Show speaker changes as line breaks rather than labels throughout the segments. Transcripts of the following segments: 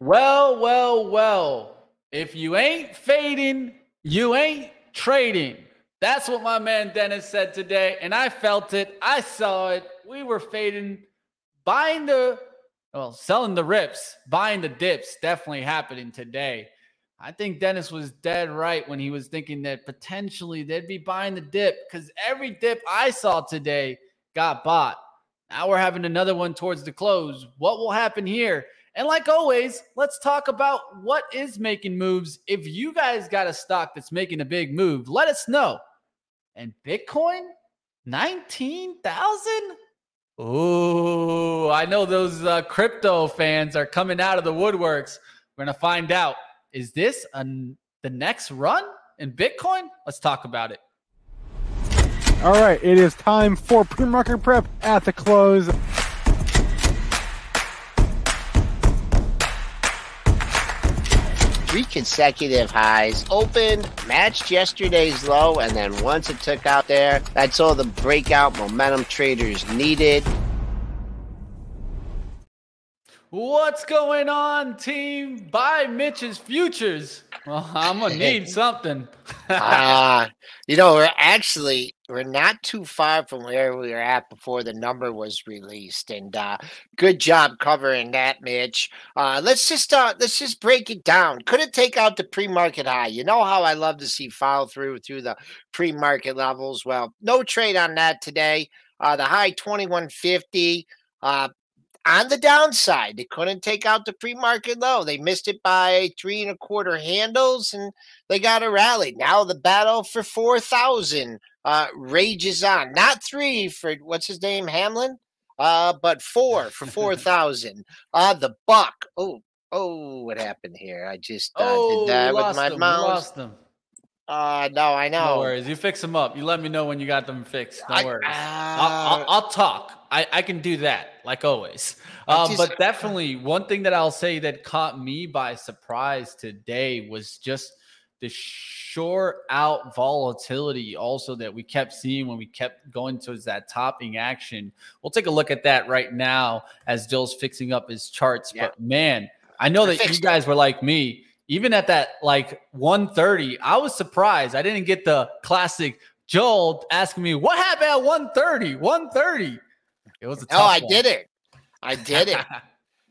Well, well, well. If you ain't fading, you ain't trading. That's what my man Dennis said today. And I felt it. I saw it. We were fading, buying the, well, selling the rips, buying the dips, definitely happening today. I think Dennis was dead right when he was thinking that potentially they'd be buying the dip because every dip I saw today got bought. Now we're having another one towards the close. What will happen here? And like always, let's talk about what is making moves. If you guys got a stock that's making a big move, let us know. And Bitcoin, 19,000? Ooh, I know those uh, crypto fans are coming out of the woodworks. We're going to find out. Is this the next run in Bitcoin? Let's talk about it.
All right, it is time for pre-market prep at the close.
Three consecutive highs, opened, matched yesterday's low, and then once it took out there, that's all the breakout momentum traders needed.
What's going on, team? Buy Mitch's futures. Well, I'm gonna need something.
Uh, you know, we're actually we're not too far from where we were at before the number was released, and uh, good job covering that, Mitch. Uh, let's just uh, let's just break it down. Couldn't take out the pre-market high. You know how I love to see follow through through the pre-market levels. Well, no trade on that today. Uh, the high twenty one fifty. Uh, on the downside, they couldn't take out the pre-market low. They missed it by three and a quarter handles, and they got a rally. Now the battle for four thousand uh, rages on. Not three for what's his name, Hamlin, uh, but four for four thousand. uh, the buck. Oh, oh, what happened here? I just uh,
oh,
did that
with
my
them.
mouse.
lost them.
Uh, no, I know.
No worries. You fix them up. You let me know when you got them fixed. No
I-
worries.
uh,
I'll, I'll, I'll talk. I, I can do that, like always. Um,
just-
but definitely, one thing that I'll say that caught me by surprise today was just the short out volatility, also that we kept seeing when we kept going towards that topping action. We'll take a look at that right now as Dill's fixing up his charts.
Yeah.
But man, I know
I
that you
it.
guys were like me. Even at that like 130, I was surprised. I didn't get the classic Joel asking me what happened at 130. 130. It was a
Oh, I
one.
did it. I did it.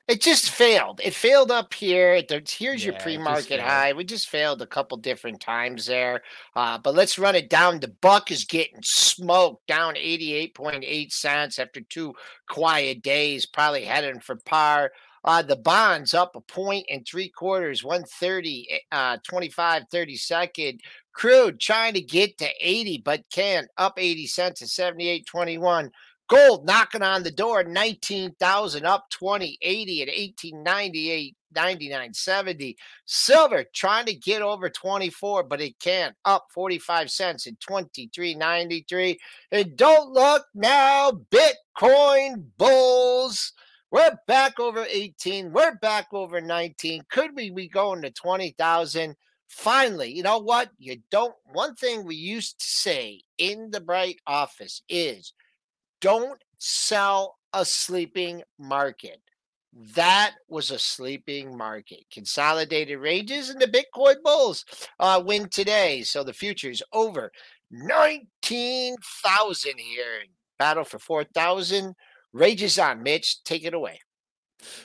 It just failed. It failed up here. Here's
Yeah,
your pre-market high. We just failed a couple different times there. Uh, but let's run it down. The buck is getting smoked down 88.8 cents after two quiet days, probably heading for par. Uh, the bonds up a point and three quarters, 130, uh, 25, 30 second. Crude trying to get to 80, but can't. Up 80 cents to 78.21. Gold knocking on the door, 19,000 up 2080 at 1898, 99.70. Silver trying to get over 24, but it can't. Up 45 cents at 23.93. And don't look now, Bitcoin bulls. We're back over 18. We're back over 19. Could we be going to 20,000? Finally, you know what? You don't. One thing we used to say in the Bright office is don't sell a sleeping market. That was a sleeping market. Consolidated ranges and the Bitcoin bulls uh, win today. So the future is over 19,000 here. Battle for 4,000. Rages on. Mitch, take it away.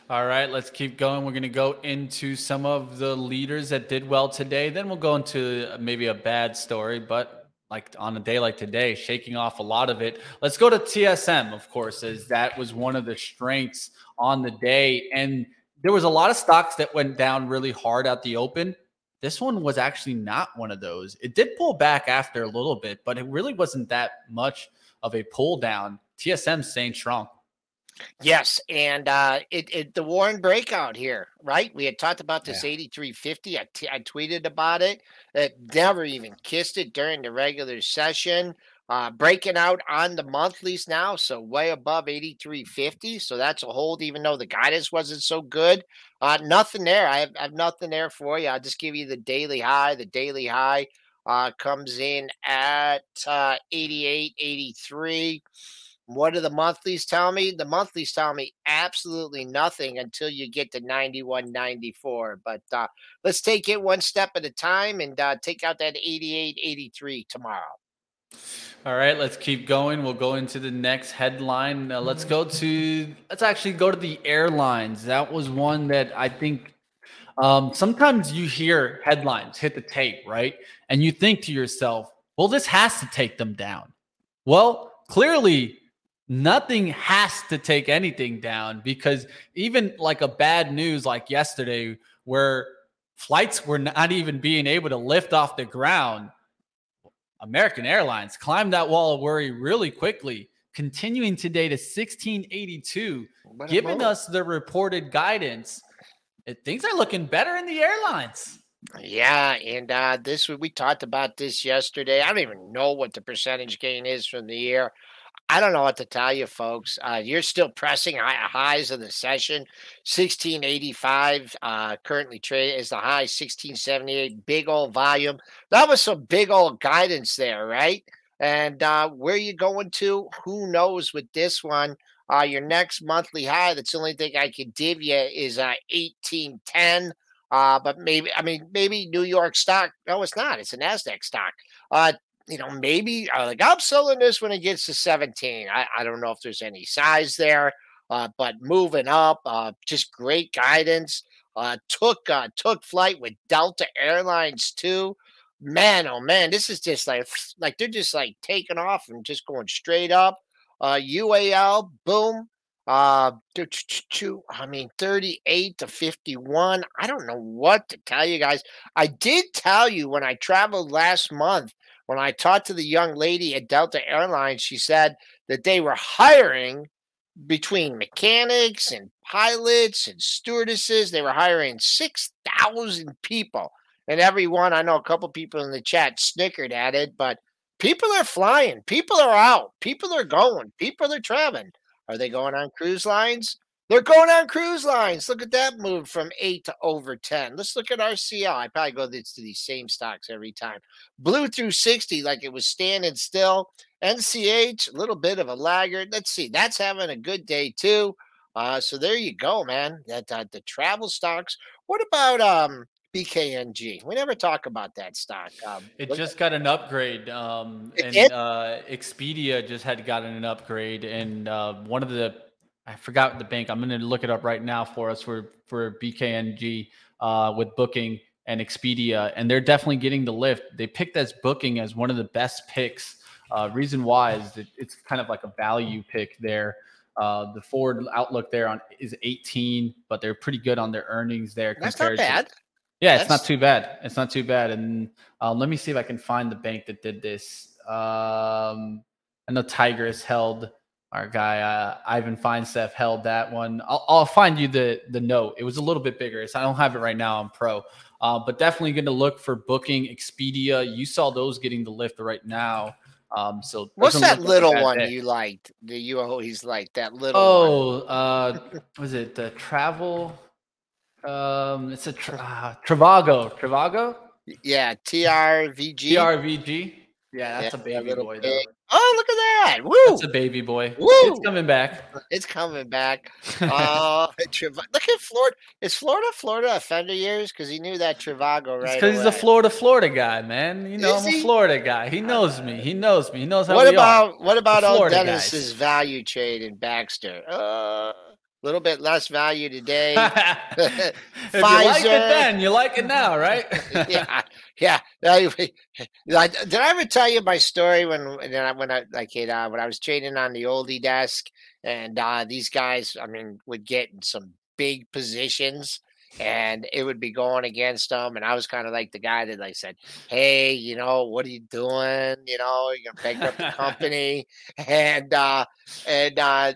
All right, let's keep going. We're going to go into some of the leaders that did well today. Then we'll go into uh, maybe a bad story, but like on a day like today, shaking off a lot of it. Let's go to TSM, of course, as that was one of the strengths on the day. And there was a lot of stocks that went down really hard at the open. This one was actually not one of those. It did pull back after a little bit, but it really wasn't that much of a pull down. TSM staying strong.
Yes, and uh, it, it the Warren breakout here, right? We had talked about this
Yeah.
8350. I, t- I tweeted about it. It never even kissed it during the regular session. Uh, breaking out on the monthlies now, so way above 8350. So that's a hold, even though the guidance wasn't so good. Uh, nothing there. I have, I have nothing there for you. I'll just give you the daily high. The daily high uh, comes in at uh, 88, 83. What do the monthlies tell me? The monthlies tell me absolutely nothing until you get to 91, 94. But uh, let's take it one step at a time and uh, take out that 88, 83 tomorrow.
All right, let's keep going. We'll go into the next headline. Uh, let's go to let's actually go to the airlines. That was one that I think um, sometimes you hear headlines hit the tape, right? And you think to yourself, well, this has to take them down. Well, clearly nothing has to take anything down because even like a bad news like yesterday where flights were not even being able to lift off the ground american airlines climbed that wall of worry really quickly continuing today to 1682 giving us the reported guidance it, things are looking better in the airlines
yeah, and uh, this we talked about this yesterday. I don't even know what the percentage gain is from the year. I don't know what to tell you, folks. Uh, you're still pressing high, highs of the session. 1685 uh, currently trade is the high. 1678, big old volume. That was some big old guidance there, right? And uh, where you going to? Who knows with this one? Uh, your next monthly high, that's the only thing I can give you is uh, 1810. Uh, but maybe, I mean, maybe New York stock. No, it's not. It's a NASDAQ stock. Uh, you know, maybe uh, like I'm selling this when it gets to 17. I, I don't know if there's any size there, uh, but moving up, uh, just great guidance. Uh, took uh, took flight with Delta Airlines too. Man, oh man, this is just like like they're just like taking off and just going straight up. Uh, UAL, boom. Uh, I mean, 38 to 51. I don't know what to tell you guys. I did tell you when I traveled last month when I talked to the young lady at Delta Airlines, she said that they were hiring between mechanics and pilots and stewardesses, they were hiring 6,000 people. And everyone, I know a couple people in the chat snickered at it, but people are flying, people are out, people are going, people are traveling. Are they going on cruise lines? They're going on cruise lines. Look at that move from eight to over 10. Let's look at RCL. I probably go to these same stocks every time. Blew through 60 like it was standing still. NCH, a little bit of a laggard. Let's see. That's having a good day too. Uh, so there you go, man. That uh, the travel stocks. What about um BKNG? We never talk about that stock. Um,
it just got an upgrade. Um, and uh, Expedia just had gotten an upgrade, and uh, one of the I forgot the bank. I'm going to look it up right now for us for for BKNG uh, with Booking and Expedia, and they're definitely getting the lift. They picked as Booking as one of the best picks. Uh, reason why is that it's kind of like a value pick there. Uh, the forward outlook there on is 18, but they're pretty good on their earnings there.
That's not bad.
To, yeah, That's... it's not too bad. It's not too bad. And uh, let me see if I can find the bank that did this. Um, I know Tigress held our guy uh, Ivan Feinseth held that one. I'll, I'll, find you the the note. It was a little bit bigger, so I don't have it right now on Pro, uh, but definitely going to look for Booking, Expedia. You saw those getting the lift right now. Um, so
what's that little one day. you liked? The you always like that little.
Oh, uh, was it the travel? Um, it's a tra- Travago. Trivago.
Yeah, TRVG.
TRVG. Yeah, that's yeah, a baby boy though.
Oh, look at that! Woo!
That's a baby boy. Woo! It's coming back.
It's coming back. uh, look at Florida. Is Florida Florida offender years? Because he knew that Trivago right.
Because he's a Florida Florida guy, man. You know, Is I'm he? a Florida guy. He knows me. He knows me. He knows how.
What
about
are. what about old Dennis's guys. value trade in Baxter? Uh, a little bit less value today.
if you like it then, you like it now, right?
yeah, yeah. did I ever tell you my story when when I, when I like it uh, when I was trading on the oldie desk and uh, these guys, I mean, would get in some big positions and it would be going against them. And I was kind of like the guy that like said, Hey, you know, what are you doing? You know, you're gonna bankrupt the company. and uh and uh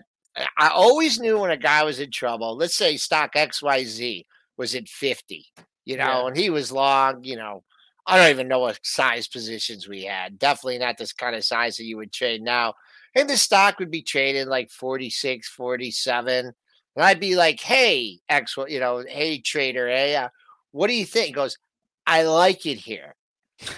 I always knew when a guy was in trouble. Let's say stock XYZ was at 50, you know, yeah. and he was long, you know. I don't even know what size positions we had. Definitely not this kind of size that you would trade now. And the stock would be traded like 46, 47. And I'd be like, hey, X, you know, hey, trader, hey, uh, what do you think? He goes, I like it here.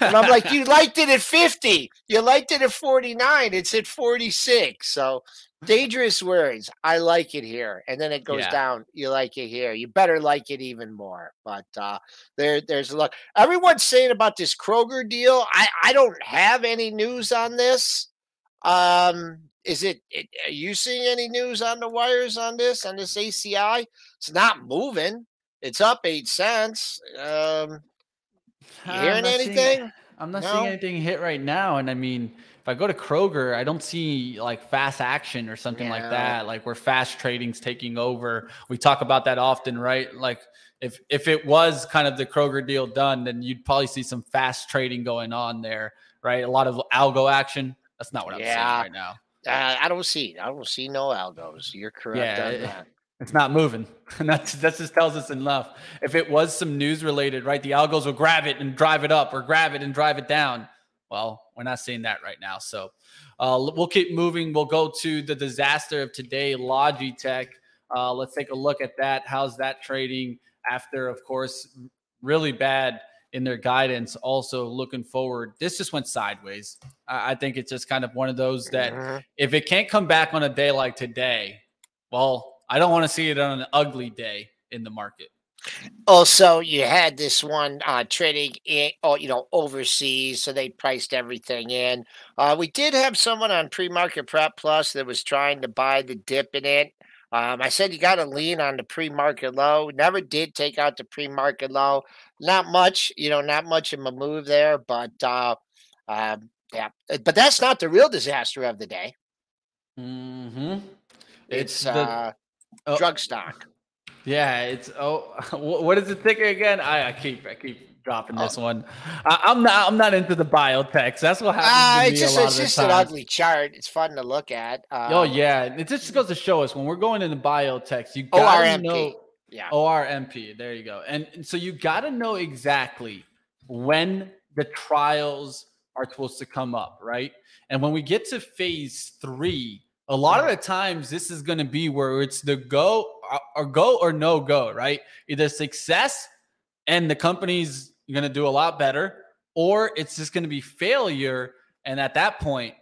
And I'm like, you liked it at 50. You liked it at 49. It's at 46. So dangerous words. I like it here, and then it goes
Yeah.
down. You like it here. You better like it even more. But uh, there, there's a lot. Everyone's saying about this Kroger deal. I, I don't have any news on this. Um, is it, it? Are you seeing any news on the wires on this on this ACI? It's not moving. It's up eight cents. Um, you
I'm
hearing
not seeing-
anything?
I'm not
No?
seeing anything hit right now. And I mean, if I go to Kroger, I don't see like fast action or something like that, like where fast trading's taking over. We talk about that often, right? Like if if it was kind of the Kroger deal done, then you'd probably see some fast trading going on there, right? A lot of algo action. That's not what I'm
Yeah.
seeing right now.
Uh, I don't see. I don't see no algos. You're correct
Yeah,
on
it-
that.
It's not moving. And that's that just tells us enough. If it was some news related, right? The algos will grab it and drive it up or grab it and drive it down. Well, we're not seeing that right now. So uh, we'll keep moving. We'll go to the disaster of today, Logitech. Uh, let's take a look at that. How's that trading after, of course, really bad in their guidance. Also looking forward. This just went sideways. I, I think it's just kind of one of those that
Mhm.
if it can't come back on a day like today, well, I don't want to see it on an ugly day in the market.
Also, you had this one uh, trading, in, oh, you know, overseas, so they priced everything in. Uh, we did have someone on pre-market prep plus that was trying to buy the dip in it. Um, I said you got to lean on the pre-market low. Never did take out the pre-market low. Not much, you know, not much of a move there, but uh, um, yeah. uh, But that's not the real disaster of the day.
Mm-hmm.
It's,
the-
uh,
oh,
drug stock.
Yeah, it's oh, what is the ticker again? I, I keep I keep dropping
Oh.
this one. I, I'm not I'm not into the biotechs. That's what happens to
it's
me
just
a lot
it's just an ugly chart. It's fun to look at. Uh,
Oh yeah, it just goes to show us when we're going into biotechs, you gotta
ORMP.
know
yeah.
ORMP. There you go. And, and so you got to know exactly when the trials are supposed to come up, right? And when we get to phase three, a lot of the times this is going to be where it's the go or- go or no go, right? Either success and the company's going to do a lot better, or it's just going to be failure. And at that point,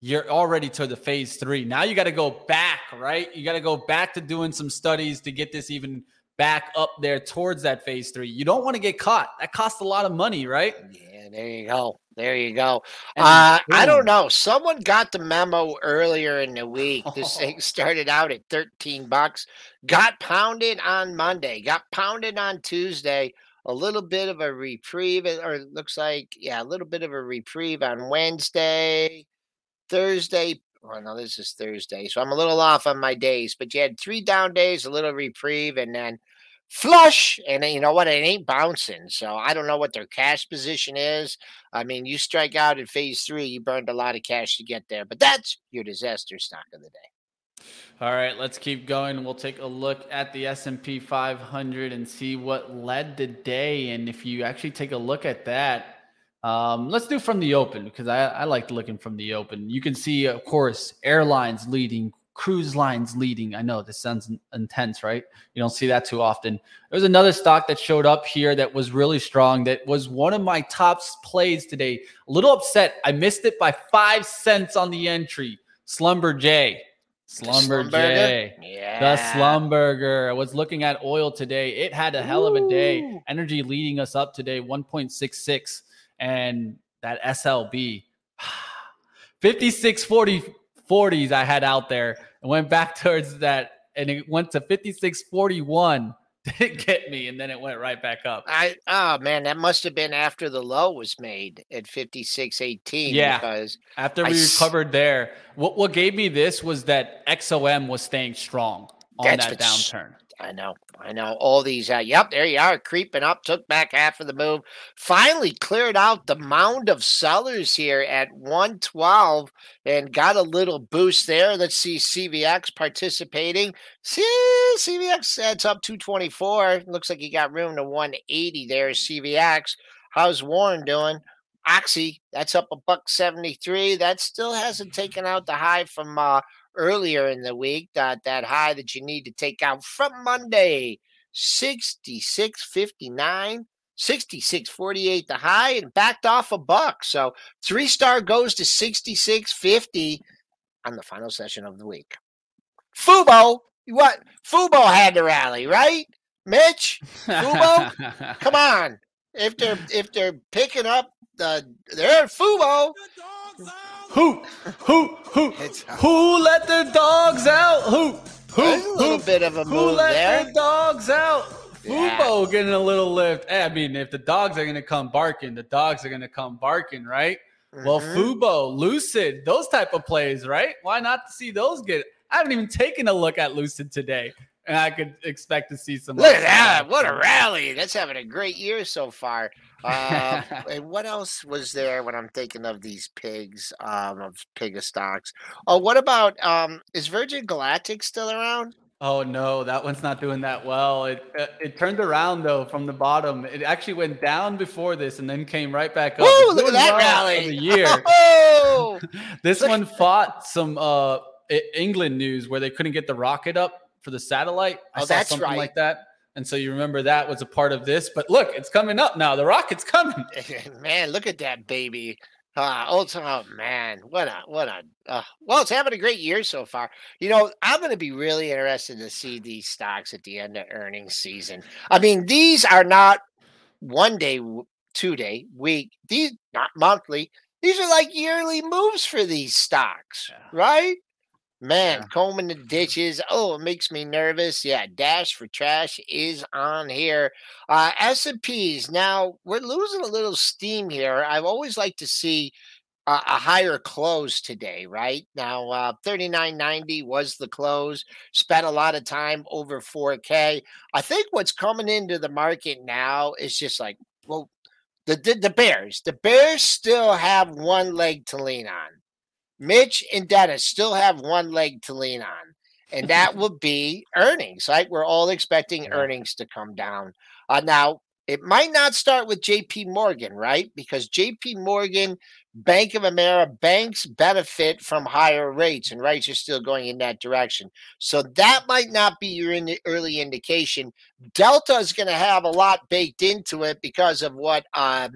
you're already to the phase three. Now you got to go back, right? You got to go back to doing some studies to get this even back up there towards that phase three. You don't want to get caught. That costs a lot of money, right?
Yeah, there you go. There you go. Uh, I don't know. Someone got the memo earlier in the week. This thing started out at 13 bucks, got pounded on Monday, got pounded on Tuesday. A little bit of a reprieve, or it looks like, yeah, a little bit of a reprieve on Wednesday, Thursday. Oh, no, this is Thursday, so I'm a little off on my days. But you had three down days, a little reprieve, and then flush. And you know what? It ain't bouncing. So I don't know what their cash position is. I mean, you strike out in phase three, you burned a lot of cash to get there. But that's your disaster stock of the day.
All right, let's keep going. We'll take a look at the S&P 500 and see what led the day. And if you actually take a look at that, um, let's do from the open because I, I like looking from the open. You can see, of course, airlines leading, cruise lines leading. I know this sounds intense, right? You don't see that too often. There's another stock that showed up here that was really strong. That was one of my top plays today. A little upset. I missed it by five cents on the entry. Slumber J. Slumber? J.
Yeah.
The Schlumberger. I was looking at oil today. It had a hell of a day. Energy leading us up today, 1.66. And that SLB, 5640 40s I had out there and went back towards that. And it went to 5641. Didn't get me. And then it went right back up.
I oh man, that must have been after the low was made at 56.18.
Yeah.
Because
After
I
we
s-
recovered there, what, what gave me this was that XOM was staying strong on that downturn.
I know, I know. All these, uh, yep, there you are, creeping up. Took back half of the move. Finally cleared out the mound of sellers here at 112 and got a little boost there. Let's see CVX participating. See, CVX adds up 224. Looks like he got room to 180 there. CVX. How's Warren doing? Oxy, that's up a buck 73. That still hasn't taken out the high from uh, earlier in the week, that that high that you need to take out from Monday, 66.59, 66.48 the high, and backed off a buck. So three star goes to 66.50. on the final session of the week. Fubo, what? Fubo had to rally, right? Mitch, Fubo, come on. If they're if they're picking up the they're at Fubo.
Who, who, who, who let the dogs out? Who, who,
There's a little
who,
bit of a
who
move
let
there.
their dogs out?
Yeah.
Fubo getting a little lift. Eh, I mean, if the dogs are gonna come barking, the dogs are gonna come barking, right? Well,
Mhm.
Fubo, Lucid, those type of plays, right? Why not see those get? I haven't even taken a look at Lucid today, and I could expect to see some.
Look at
upside.
that! What a rally! That's having a great year so far. Um, and what else was there when I'm thinking of these pigs, um, of pig stocks? Oh, what about um, is Virgin Galactic still around?
Oh no, that one's not doing that well. It uh, it turned around though from the bottom. It actually went down before this and then came right back up.
Woo! Look at that rally!
for The year.
Oh,
this
Look-
one fought some uh England news where they couldn't get the rocket up for the satellite. I
Oh,
saw
that's
something
right.
like that. And so you remember that was a part of this. But look, it's coming up now. The rocket's coming.
man, look at that baby. Uh, oh, it's- oh man, what a what a uh, well, it's having a great year so far. You know, I'm going to be really interested to see these stocks at the end of earnings season. I mean, these are not one day, two day, week. These not monthly. These are like yearly moves for these stocks,
Yeah.
right? Man,
Yeah.
combing the ditches. Oh, it makes me nervous. Yeah, dash for trash is on here. Uh, S and P's. Now we're losing a little steam here. I've always liked to see a, a higher close today. Right now, uh, thirty nine ninety was the close. Spent a lot of time over four K. I think what's coming into the market now is just like, well, the, the the Bears. The Bears still have one leg to lean on. Mitch and Dennis still have one leg to lean on, and that will be earnings. Right? We're all expecting
Yeah.
earnings to come down. Uh, now, it might not start with JP Morgan, right? Because JP Morgan, Bank of America, banks benefit from higher rates, and rates are still going in that direction. So that might not be your in early indication. Delta is going to have a lot baked into it because of what um,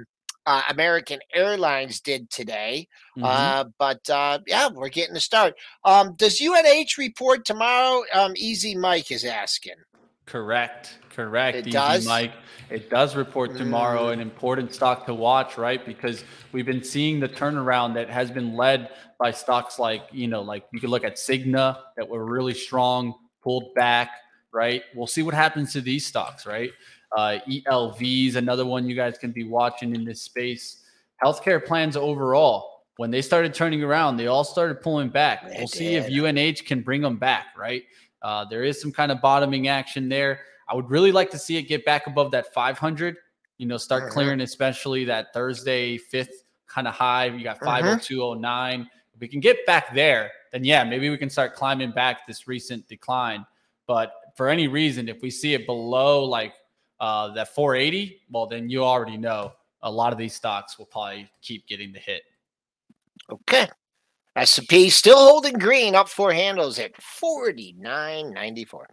uh, American Airlines did today.
Mhm.
Uh, but uh, yeah, we're getting a start. Um, does UNH report tomorrow? Um, Easy Mike is asking.
Correct. Correct.
It
Easy
does?
Mike. It does report tomorrow,
Mm.
an important stock to watch, right? Because we've been seeing the turnaround that has been led by stocks like, you know, like you could look at Cigna that were really strong, pulled back, right? We'll see what happens to these stocks, right? Uh, ELV is another one you guys can be watching in this space. Healthcare plans overall, when they started turning around, they all started pulling back.
They
we'll see if. UNH can bring them back, right? Uh, there is some kind of bottoming action there. I would really like to see it get back above that 500. You know, start
Mhm.
clearing, especially that Thursday fifth kind of high. You got
Mhm.
50209. If we can get back there, then yeah, maybe we can start climbing back this recent decline. But for any reason, if we see it below like uh, that 480, well, then you already know a lot of these stocks will probably keep getting the hit.
Okay. S&P still holding green up four handles at 49.94.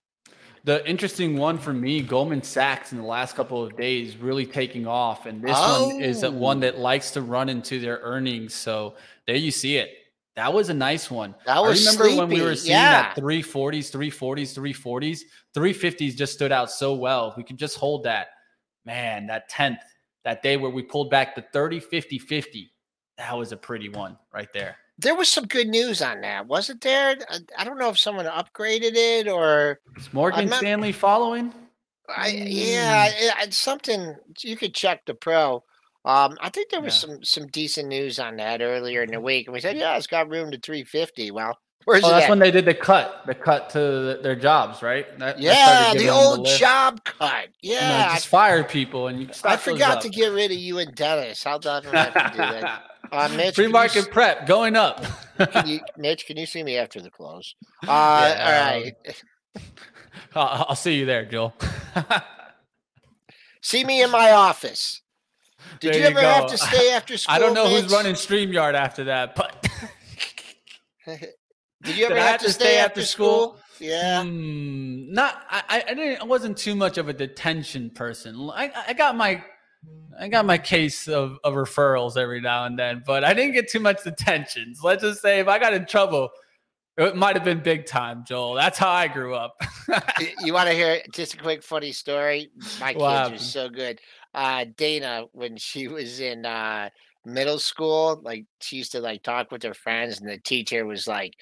The interesting one for me, Goldman Sachs in the last couple of days really taking off. And this one is one
Oh.
that likes to run into their earnings. So there you see it. That was a nice one.
That was I
remember when we were seeing
yeah.
that 340s, 340s, 340s, 350s just stood out so well. If we could just hold that, man, that 10th, that day where we pulled back the 30, 50, 50, that was a pretty one right there.
There was some good news on that, wasn't there? I, I don't know if someone upgraded it or
Is Morgan
not-
Stanley following?
I, yeah, it, it's something you could check the pro. Um, I think there was
Yeah.
some some decent news on that earlier in the week, and we said, yeah, it's got room to 350. Well, where's
Oh, that's
at?
when they did the cut, the cut to the, their jobs, right? That, that
yeah, the old
lift.
job cut. Yeah, I
just fire people and you
I forgot to get rid of you and Dennis. I'll definitely have to do that. Uh, Mitch,
Free
can you
market prep going up.
Can you, Mitch, can you see me after the close? Uh,
Yeah,
all right.
I'll, I'll see you there, Joel.
See me in my office. Did you
you
ever have to stay after school?
I don't know
Mitch?
who's running StreamYard after that, but
Did you ever
Did I
have to stay after school? Yeah.
Hmm, not. I, I- didn't. I wasn't too much of a detention person. I, I got my, I got my case of, of referrals every now and then, but I didn't get too much detentions. Let's just say if I got in trouble, It might have been big time, Joel. That's how I grew up.
You want to hear just a quick funny story? My
What
kids are so good. Uh, Dana, when she was in uh, middle school, like she used to like talk with her friends, and the teacher was like,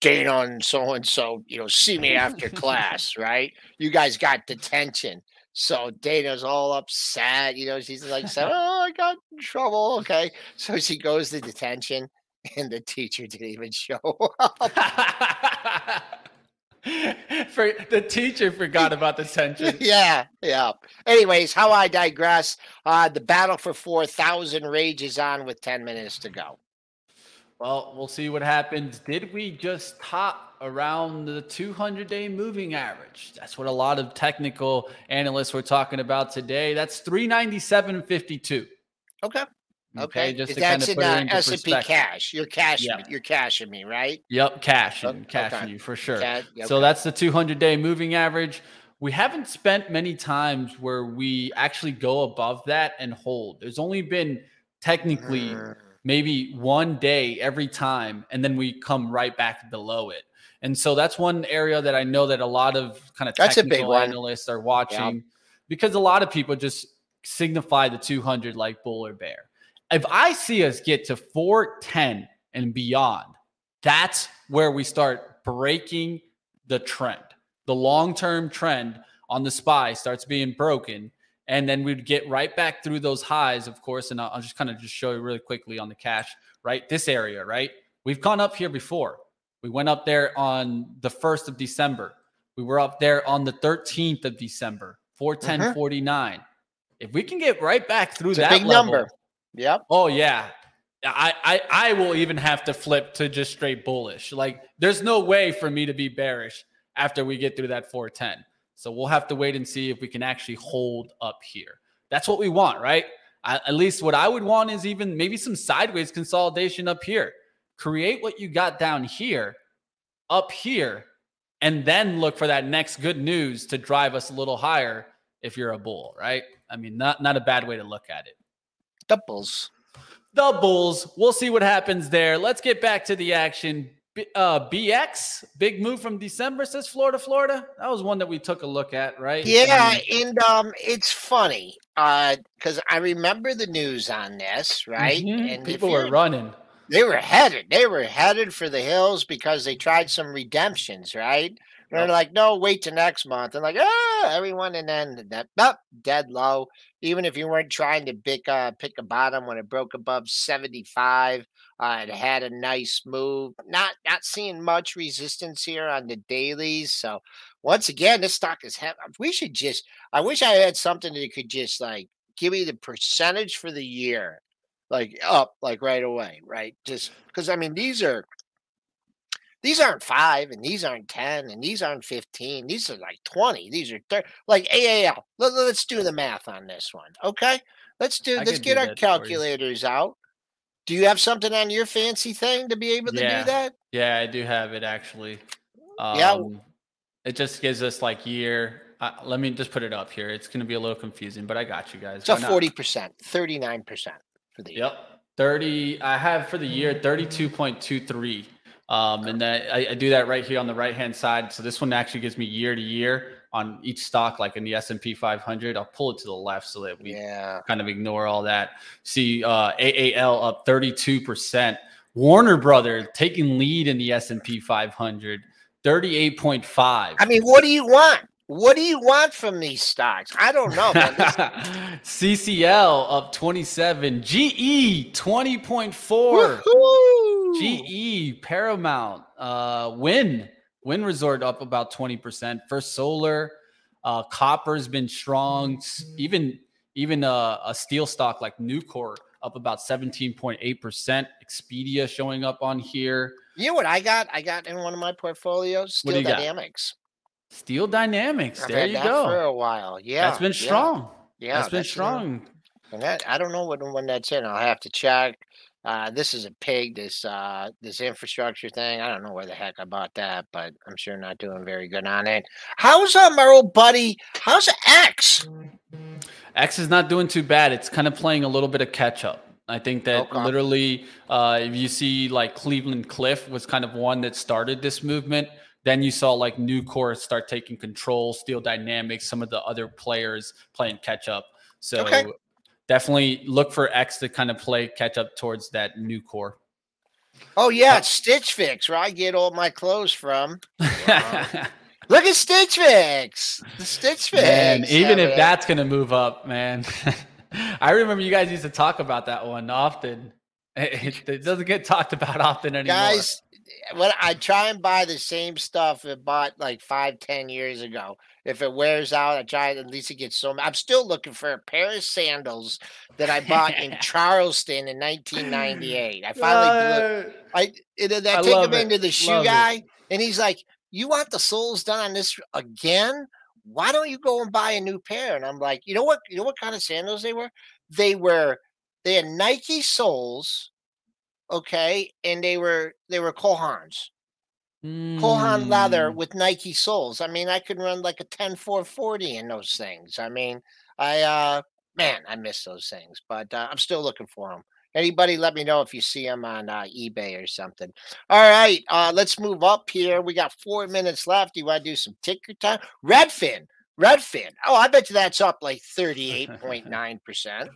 Dana and so and so, you know, see me after class, right? You guys got detention. So Dana's all upset, you know, she's like, so, oh, I got in trouble. Okay. So she goes to detention, and the teacher didn't even show up.
For the teacher forgot about the tension.
yeah, yeah. Anyways, how I digress. Uh, the battle for 4,000 rages on with 10 minutes to go.
Well, we'll see what happens. Did we just top around the 200 day moving average? That's what a lot of technical analysts were talking about today. That's 397.52.
Okay. Okay.
just to kind
That's
of
in uh,
into
S&P cash. You're cashing
Yeah.
me. You're cashing me, right?
Yep, cash
Oh,
and cash
okay.
you for sure.
Yeah,
So that's the 200 day moving average. We haven't spent many times where we actually go above that and hold. There's only been technically
Mm,
maybe one day every time, and then we come right back below it. And so that's one area that I know that a lot of kind of
That's a big
technical analysts are watching because a lot of people just signify the 200 like bull or bear. If I see us get to 410 and beyond, that's where we start breaking the trend. The long term trend on the SPY starts being broken. And then we'd get right back through those highs, of course. And I'll, I'll just kind of just show you really quickly on the cash, right? This area, right? We've gone up here before. We went up there on the 1st of December. We were up there on the 13th of December, 410.49. Mm-hmm. If we can get right back through
It's
that
big
level,
number. Yep.
Oh yeah. I, I I will even have to flip to just straight bullish. Like there's no way for me to be bearish after we get through that 410. So we'll have to wait and see if we can actually hold up here. That's what we want, right? I, at least what I would want is even maybe some sideways consolidation up here. Create what you got down here, up here, and then look for that next good news to drive us a little higher if you're a bull, right? I mean, not not a bad way to look at it
Doubles.
the Bulls. We'll see what happens there. Let's get back to the action. B- uh, BX, big move from December, says Florida, Florida. That was one that we took a look at, right?
Yeah,
mean,
and um, it's funny Uh, because I remember the news on this, right?
mhm,
And
people were running.
they were headed. They were headed for the hills because they tried some redemptions, right? They're
Yep.
like, no, wait to next month. And like, ah, everyone, and then that up dead low. Even if you weren't trying to pick uh pick a bottom when it broke above seventy five, uh, it had a nice move. Not not seeing much resistance here on the dailies. So once again, this stock is heavy. We should just. I wish I had something that could just like give me the percentage for the year like up like right away, right? Just because I mean these are these aren't five and these aren't ten and these aren't fifteen. These are like twenty. These are thir- like AAL. Let, us do the math on this one, okay? Let's do.
I
let's get
do
our
that for you.
calculators out. Do you have something on your fancy thing to be able to
Yeah.
do that?
Yeah, I do have it actually. Um,
Yeah.
It just gives us like year. Uh, let me just put it up here. It's going to be a little confusing, but I got you guys.
It's a
Why not?
forty percent, thirty nine percent for the year.
Yep. 30. I have for the year 32.23. Um, and that I, I do that right here on the right hand side. So this one actually gives me year to year on each stock, like in the S and P 500. I'll pull it to the left so that we
Yeah.
kind of ignore all that. See uh, AAL up 32 percent. Warner Brother taking lead in the S and P 500, 38.5.
I mean, what do you want? What do you want from these stocks? I don't know. Man.
CCL up 27, GE 20.4.
Woohoo!
GE, Paramount, uh, Wynn, Wynn Resort up about 20%. First Solar, uh, Copper's been strong. Even even uh, a steel stock like Nucor up about 17.8%. Expedia showing up on here.
You know what I got? I got in one of my portfolios
What do
Steel
you got?
Dynamics.
Steel Dynamics.
I've
there
had
you
that for a while. Yeah,
That's been strong.
Yeah,
That's been
in-
strong.
and that I don't know when when that's in. I'll have to check. Uh, this is a pig. This uh, this infrastructure thing. I don't know where the heck I bought that, but I'm sure not doing very good on it. How's uh, my old buddy? How's X?
X is not doing too bad. It's kind of playing a little bit of catch up. I think that
Okay.
literally, uh, if you see like Cleveland Cliff was kind of one that started this movement, then you saw like Nucor start taking control, Steel Dynamics, some of the other players playing catch up. So
Okay.
Definitely look for X to kind of play catch up towards that Nucor.
Oh yeah, Stitch Fix, where I get all my clothes from. Look at Stitch Fix. The Stitch Fix.
Man, even
Yeah,
if
man.
that's gonna move up, man. I remember you guys used to talk about that one often. It, it doesn't get talked about often anymore.
guys, when I try and buy the same stuff I bought like five, ten years ago. If it wears out, I try at least it gets so. I'm still looking for a pair of sandals that I bought in Charleston in 1998. I finally
Uh,
I it, I
I
take him
it.
into the shoe
Love it.
guy, and he's like, "You want the soles done on this again? Why don't you go and buy a new pair?" And I'm like, "You know what? You know what kind of sandals they were? They were they had Nike soles, okay, and they were they were Kohans, Kohan leather
mm,
with Nike soles. I mean, I could run like a 10 440 in those things. I mean, I uh man, I miss those things, but uh, I'm still looking for them. Anybody, let me know if you see them on uh, eBay or something. All right, uh, let's move up here. We got four minutes left. Do You want to do some ticker time? Redfin, Redfin. Oh, I bet you that's up like 38.9%.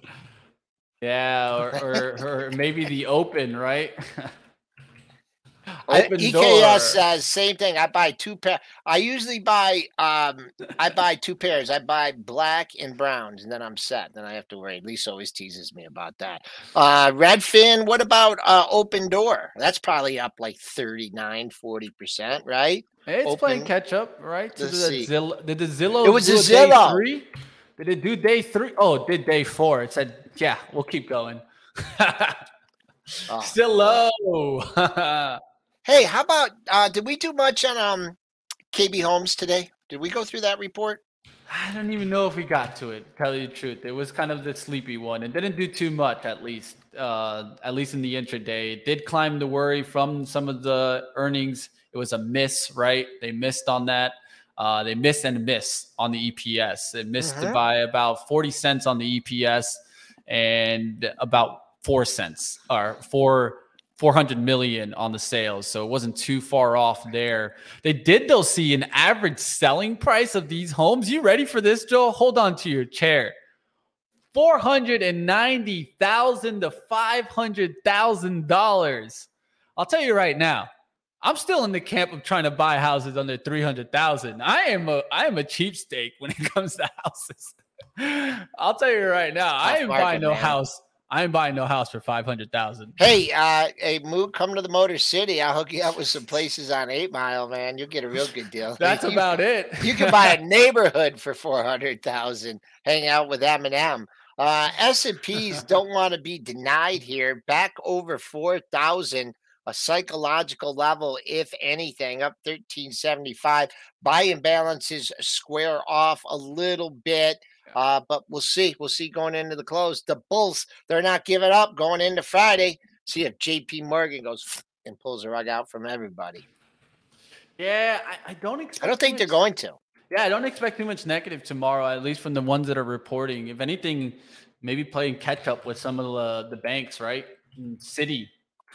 Yeah, or, or or maybe the open, right?
I- EKS
door.
says same thing. I buy two pair. I usually buy um I buy two pairs. I buy black and browns, and then I'm set. Then I have to worry. Lisa always teases me about that. Uh Redfin, what about uh Opendoor? That's probably up like 39, 40%, right?
It's playing catch up, right? To the. Zillow, did the Zillow
It was a Zillow.
three? Did it do day three? Oh, it did day four. It said, yeah, we'll keep going.
Oh.
Still low.
Hey, how about uh did we do much on um KB Homes today? Did we go through that report?
I don't even know if we got to it. Tell you the truth, it was kind of the sleepy one. It didn't do too much, at least. Uh, at least in the intraday, it did climb the worry from some of the earnings. It was a miss, right? They missed on that. Uh, they missed and missed on the EPS. It missed
Mhm.
by about forty cents on the EPS and about four cents or four. 400 million on the sales. So it wasn't too far off there. They did though see an average selling price of these homes. You ready for this, Joe? Hold on to your chair. 490,000 to 500,000 dollars. I'll tell you right now. I'm still in the camp of trying to buy houses under 300,000. I am a I am a cheapskate when it comes to houses. I'll tell you right now. I am
market,
buying no
man.
house. I am buying no house for 500,000.
Hey, uh, hey, Moog, come to the Motor City. I'll hook you up with some places on Eight Mile, man. You'll get a real good deal.
That's
You-
about it.
You can buy a neighborhood for four hundred thousand. Hang out with Eminem. Uh, S and P's don't want to be denied here. Back over four thousand, a psychological level, if anything, up thirteen seventy five. Buy imbalances square off a little bit. Uh, but we'll see. We'll see going into the close. The Bulls, they're not giving up going into Friday. See if JP Morgan goes and pulls the rug out from everybody.
Yeah, I, I don't expect
I don't think they're
much-
going to.
Yeah, I don't expect too much negative tomorrow, at least from the ones that are reporting. If anything, maybe playing catch up with some of the, the banks, right? And Citi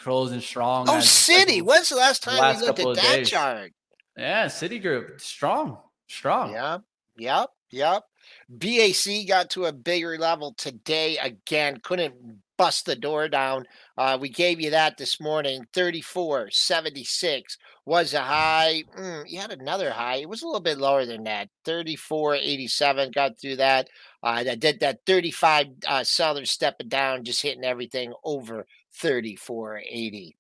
closing strong.
Oh,
Citi.
When's the last time
last
we looked at that
days.
chart?
Yeah, Citigroup strong, strong.
Yep, yep, yep. BAC got to a bigger level today again. Couldn't bust the door down. Uh, we gave you that this morning. 34 76 was a high. Mm, you had another high. It was a little bit lower than that. 34 87 got through that. Uh, that did that 35 uh, sellers stepping down, just hitting everything over 34 80.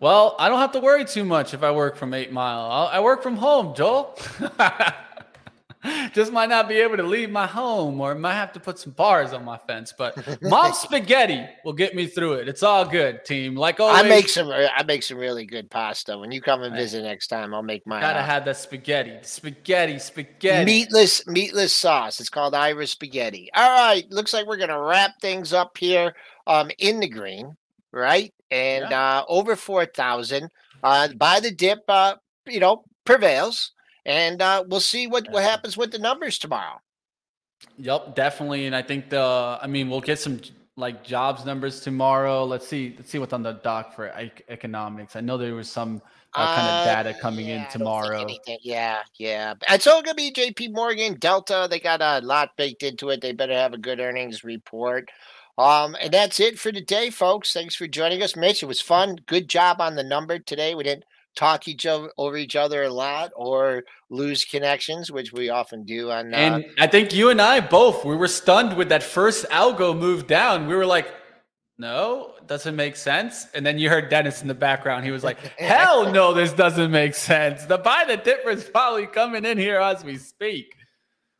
Well, I don't have to worry too much if I work from Eight Mile. I'll, I work from home, Joel. Just might not be able to leave my home, or might have to put some bars on my fence. But Mom Spaghetti will get me through it. It's all good, team. Like always,
I make some. I make some really good pasta. When you come and visit next time, I'll make my
gotta have that spaghetti, spaghetti, spaghetti.
meatless meatless sauce. It's called Irish spaghetti. All right, looks like we're gonna wrap things up here. Um, in the green, right, and uh, over four thousand. Uh, by the dip, uh, you know, prevails, and uh, we'll see what what happens with the numbers tomorrow.
Yep, definitely. And I think the, I mean, we'll get some like jobs numbers tomorrow. Let's see. Let's see what's on the dock for economics. I know there was some uh, kind of uh, data coming
yeah,
in tomorrow.
Yeah, yeah. It's all gonna be J.P. Morgan, Delta. They got a lot baked into it. They better have a good earnings report. Um, and that's it for today, folks. Thanks for joining us, Mitch. It was fun. Good job on the number today. We didn't talk each other over each other a lot or lose connections, which we often do. On uh,
and I think you and I both we were stunned with that first algo move down. We were like, no, doesn't make sense. And then you heard Dennis in the background. He was like, hell no, this doesn't make sense. The buy the difference probably coming in here as we speak.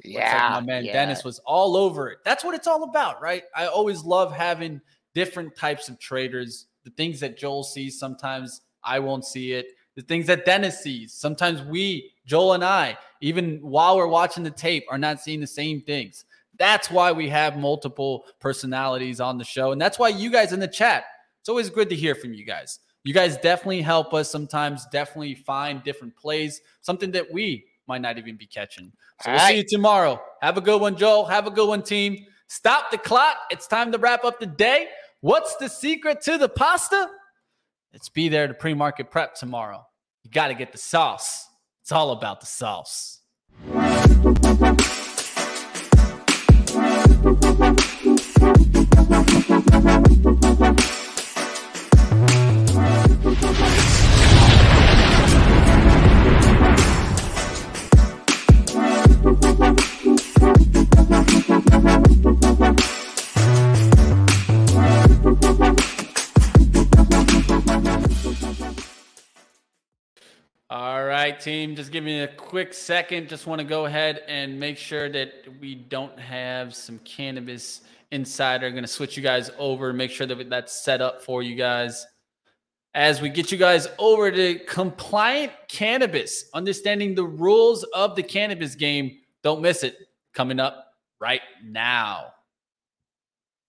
Yeah,
like my man
yeah.
Dennis was all over it. That's what it's all about, right? I always love having different types of traders. The things that Joel sees, sometimes I won't see it the things that Dennis sees. Sometimes we, Joel and I, even while we're watching the tape, are not seeing the same things. That's why we have multiple personalities on the show. And that's why you guys in the chat, it's always good to hear from you guys. You guys definitely help us sometimes, definitely find different plays, something that we might not even be catching. So All we'll right. see you tomorrow. Have a good one, Joel. Have a good one, team. Stop the clock. It's time to wrap up the day. What's the secret to the pasta? It's be there to pre market prep tomorrow. You got to get the sauce. It's all about the sauce. Right, team. Just give me a quick second. Just want to go ahead and make sure that we don't have some cannabis insider. I'm going to switch you guys over, make sure that that's set up for you guys. As we get you guys over to compliant cannabis, understanding the rules of the cannabis game. Don't miss it. Coming up right now.